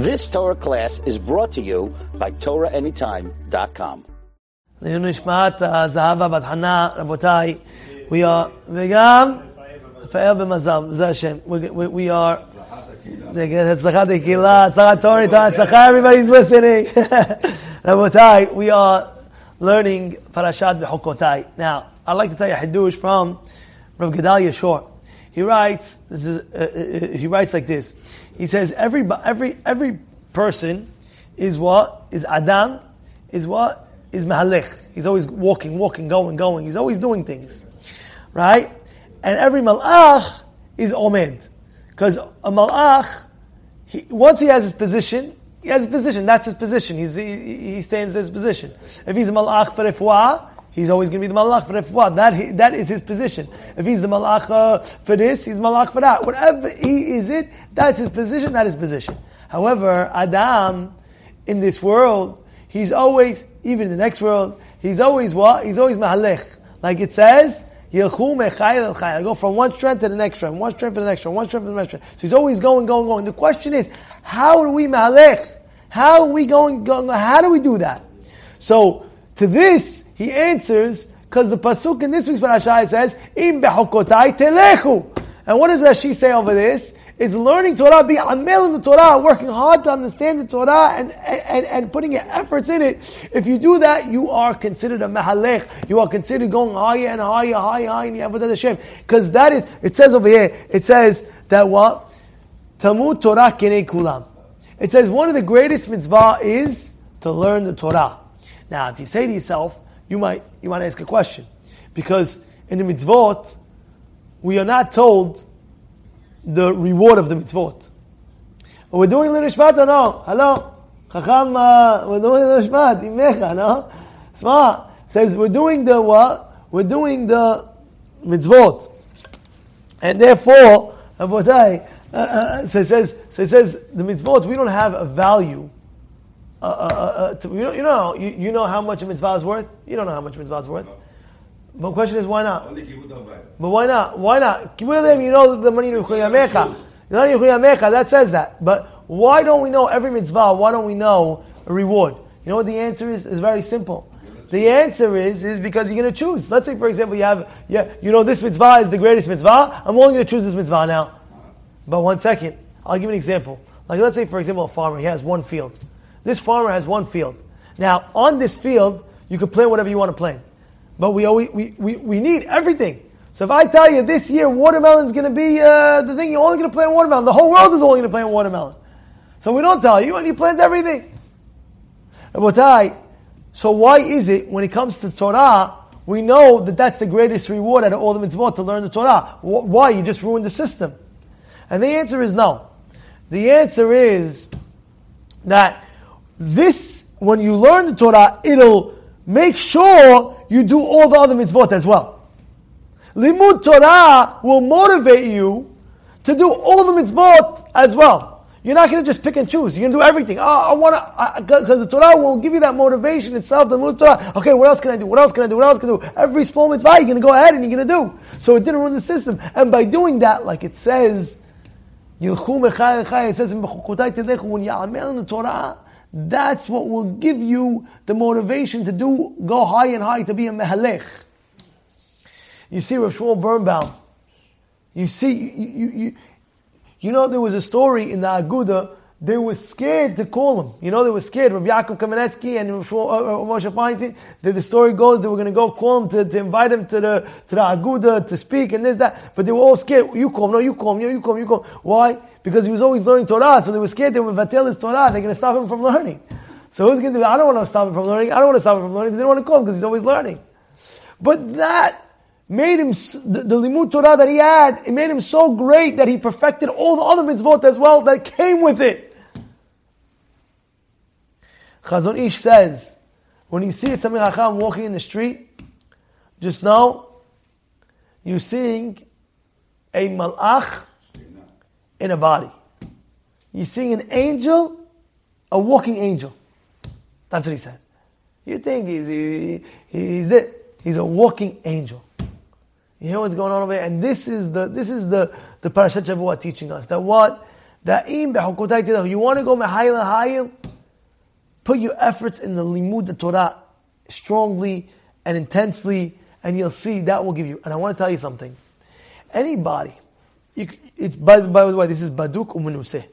This Torah class is brought to you by TorahAnytime.com. We are we, we are everybody's listening. We are learning Parashat Bechukotai. Now, I'd like to tell you a Hiddush from Rav Gedalia Schorr. He writes, this is, uh, uh, uh he writes like this. He says, every, every, every person is what? Is Adam, is what? Is Mahalech. He's always walking, walking, going, going. He's always doing things. Right? And every Malach is Omed. Because a Malach, he, once he has his position, he has his position. That's his position. He's, he, he stands in his position. If he's a Malach for Refuah, He's always going to be the malach for refuah. That, that is his position. If he's the malach uh, for this, he's malach for that. Whatever he is it, that's his position, that is position. However, Adam, in this world, he's always, even in the next world, he's always what? He's always mahalech. Like it says, I go from one strength to the next strength, one strength to the next strength, one strength to the next strength. So he's always going, going, going. The question is, how do we mahalech? How are we going, going, how do we do that? So, to this, he answers, because the Pasuk in this week's parasha says, Im behokotai telechu. And what does Rashi say over this? It's learning Torah, be amel in the Torah, working hard to understand the Torah and, and, and putting your efforts in it. If you do that, you are considered a mahalech. You are considered going higher and higher, higher, higher in the Avodah Hashem. Because that is, it says over here, it says that what? Talmud Torah kinei kulam. It says one of the greatest mitzvah is to learn the Torah. Now, if you say to yourself, you might you might ask a question, because in the mitzvot, we are not told the reward of the mitzvot. We're doing l'nishmat or no? Hello, chacham, uh, we're doing l'nishmat imecha, no? Smart says we're doing the what? We're doing the mitzvot, and therefore, Avotai, uh, uh, it says, it says the mitzvot. We don't have a value uh, uh, uh, to, you know, you know, you, you, know how much a mitzvah is worth. You don't know how much a mitzvah is worth. But the question is, why not? But why not? Why not? You know the money in Yamecha. That says that. But why don't we know every mitzvah? Why don't we know a reward? You know what the answer is? It's very simple. The answer is is because you're going to choose. Let's say, for example, you have yeah, you know this mitzvah is the greatest mitzvah. I'm only going to choose this mitzvah now. But one second, I'll give you an example. Like let's say, for example, a farmer he has one field. This farmer has one field. Now, on this field, you can plant whatever you want to plant. But we, always, we, we, we need everything. So if I tell you this year watermelon is going to be uh, the thing, you're only going to plant watermelon. The whole world is only going to plant watermelon. So we don't tell you, and you plant everything. So why is it when it comes to Torah, we know that that's the greatest reward out of all the mitzvot to learn the Torah? Why? You just ruined the system. And the answer is no. The answer is that this, when you learn the Torah, it'll make sure you do all the other mitzvot as well. Limud Torah will motivate you to do all the mitzvot as well. You're not going to just pick and choose. You're going to do everything. Oh, I want to, because the Torah will give you that motivation itself. The Limud Torah. Okay, what else can I do? What else can I do? What else can I do? Every small mitzvah, you're going to go ahead and you're going to do. So it didn't run the system. And by doing that, like it says, it says in when you in the Torah, that's what will give you the motivation to do, go high and high to be a mehalech. You see Rav Shmuel Birnbaum. You see, you, you, you, you know there was a story in the Aguda, they were scared to call him. You know, they were scared. Rav Yaakov Kamenetsky and uh, uh, Moshe Feinstein, the, the story goes, they were going to go call him to, to invite him to the, to the Aguda to speak and this, that. But they were all scared. You call him, no, you call him, no, you call him, you call him. Why? because he was always learning Torah, so they were scared they would vatel his Torah, they're going to stop him from learning. So who's going to do it? I don't want to stop him from learning. I don't want to stop him from learning. They didn't want to call him because he's always learning. But that made him, the, the limud Torah that he had, it made him so great that he perfected all the other mitzvot as well that came with it. Chazon Ish says, when you see a Talmid Hacham walking in the street, just know you're seeing a malach in a body. You're seeing an angel, a walking angel. That's what he said. You think he's, he, he's there. He's a walking angel. You hear what's going on over here? And this is the, this is the, the Parashat Shavua teaching us that what? Be'hukotai tidach. You want to go mehayil hayil? Put your efforts in the limud the Torah strongly and intensely, and you'll see that will give you. And I want to tell you something. Anybody, you, it's by, by the way, this is baduk umenuseh.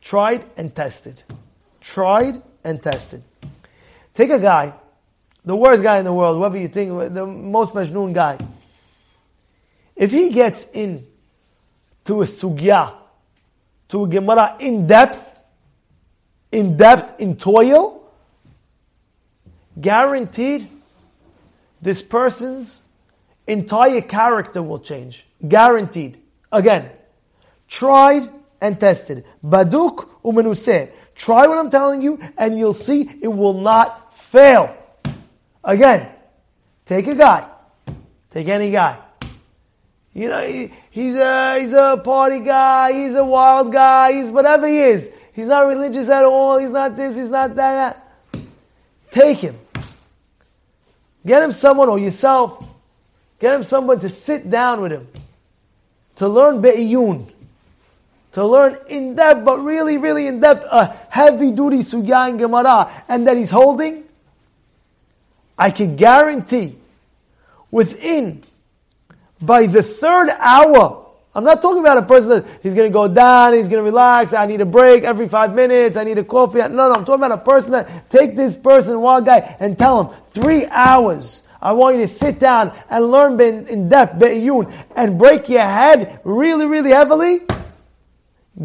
Tried and tested. Tried and tested. Take a guy, the worst guy in the world, whoever you think, the most majnoon guy. If he gets in to a sugya, to a Gemara in depth, in depth, in toil, guaranteed this person's entire character will change. Guaranteed. Again, tried and tested. Baduk umenuseh. Try what I'm telling you, and you'll see it will not fail. Again, take a guy, take any guy. You know, he, he's a he's a party guy, he's a wild guy, he's whatever he is. He's not religious at all. He's not this. He's not that. Take him. Get him someone or yourself. Get him someone to sit down with him to learn be'iyun to learn in depth, but really, really in depth, a heavy duty sugya and Gemara, and that he's holding, I can guarantee within, by the third hour, I'm not talking about a person that he's going to go down, he's going to relax, I need a break every five minutes, I need a coffee. No, no, I'm talking about a person that take this person, one guy, and tell him, three hours, I want you to sit down and learn in depth, and break your head really, really heavily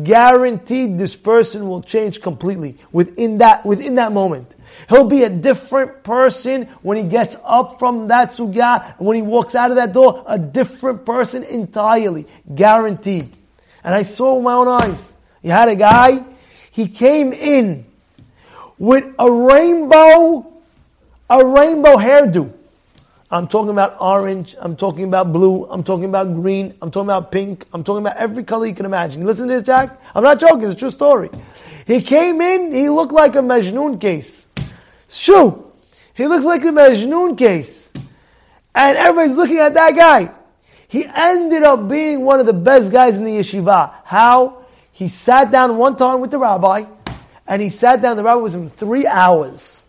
guaranteed this person will change completely within that within that moment. He'll be a different person when he gets up from that sugya when he walks out of that door, a different person entirely, guaranteed. And I saw with my own eyes. You had a guy, he came in with a rainbow, a rainbow hairdo. I'm talking about orange. I'm talking about blue. I'm talking about green. I'm talking about pink. I'm talking about every color you can imagine. Listen to this, Jack? I'm not joking. It's a true story. He came in. He looked like a Majnun case. Shoo! He looks like the Majnun case. And everybody's looking at that guy. He ended up being one of the best guys in the yeshiva. How? He sat down one time with the rabbi, and he sat down, the rabbi was in three hours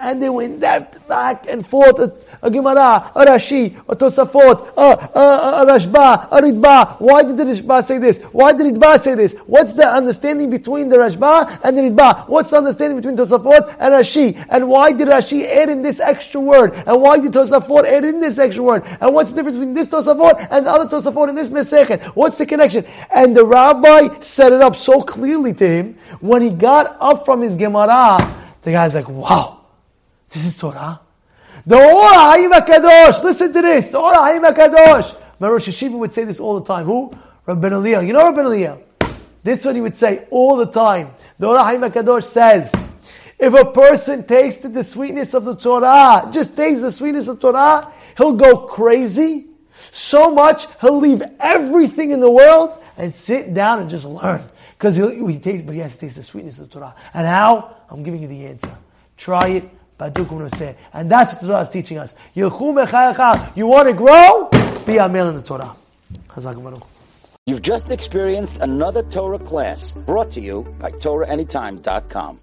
and they went depth back and forth. A, Gemara, a Rashi, a Tosafot, a, a, a Rashba, a Ritba. Why did the Rashba say this? Why did Ritba say this? What's the understanding between the Rashba and the Ritba? What's the understanding between Tosafot and Rashi? And why did Rashi add in this extra word? And why did Tosafot add in this extra word? And what's the difference between this Tosafot and the other Tosafot in this Mesechet? What's the connection? And the rabbi set it up so clearly to him. When he got up from his Gemara, the guy's like, wow. This is Torah. The Or HaHaim HaKadosh. Listen to this. The Or HaHaim HaKadosh. My Rosh Yeshiva would say this all the time. Who? Rabbi Eliel. You know Rabbi Eliel? This one he would say all the time. The Or HaHaim HaKadosh says, if a person tasted the sweetness of the Torah, just tastes the sweetness of Torah, he'll go crazy. So much, he'll leave everything in the world and sit down and just learn. Because he tastes, but he has to taste the sweetness of the Torah. And how? I'm giving you the answer. Try it and that's what the Torah is teaching us. You want to grow? Be a male in the Torah. You've just experienced another Torah class brought to you by TorahAnytime.com.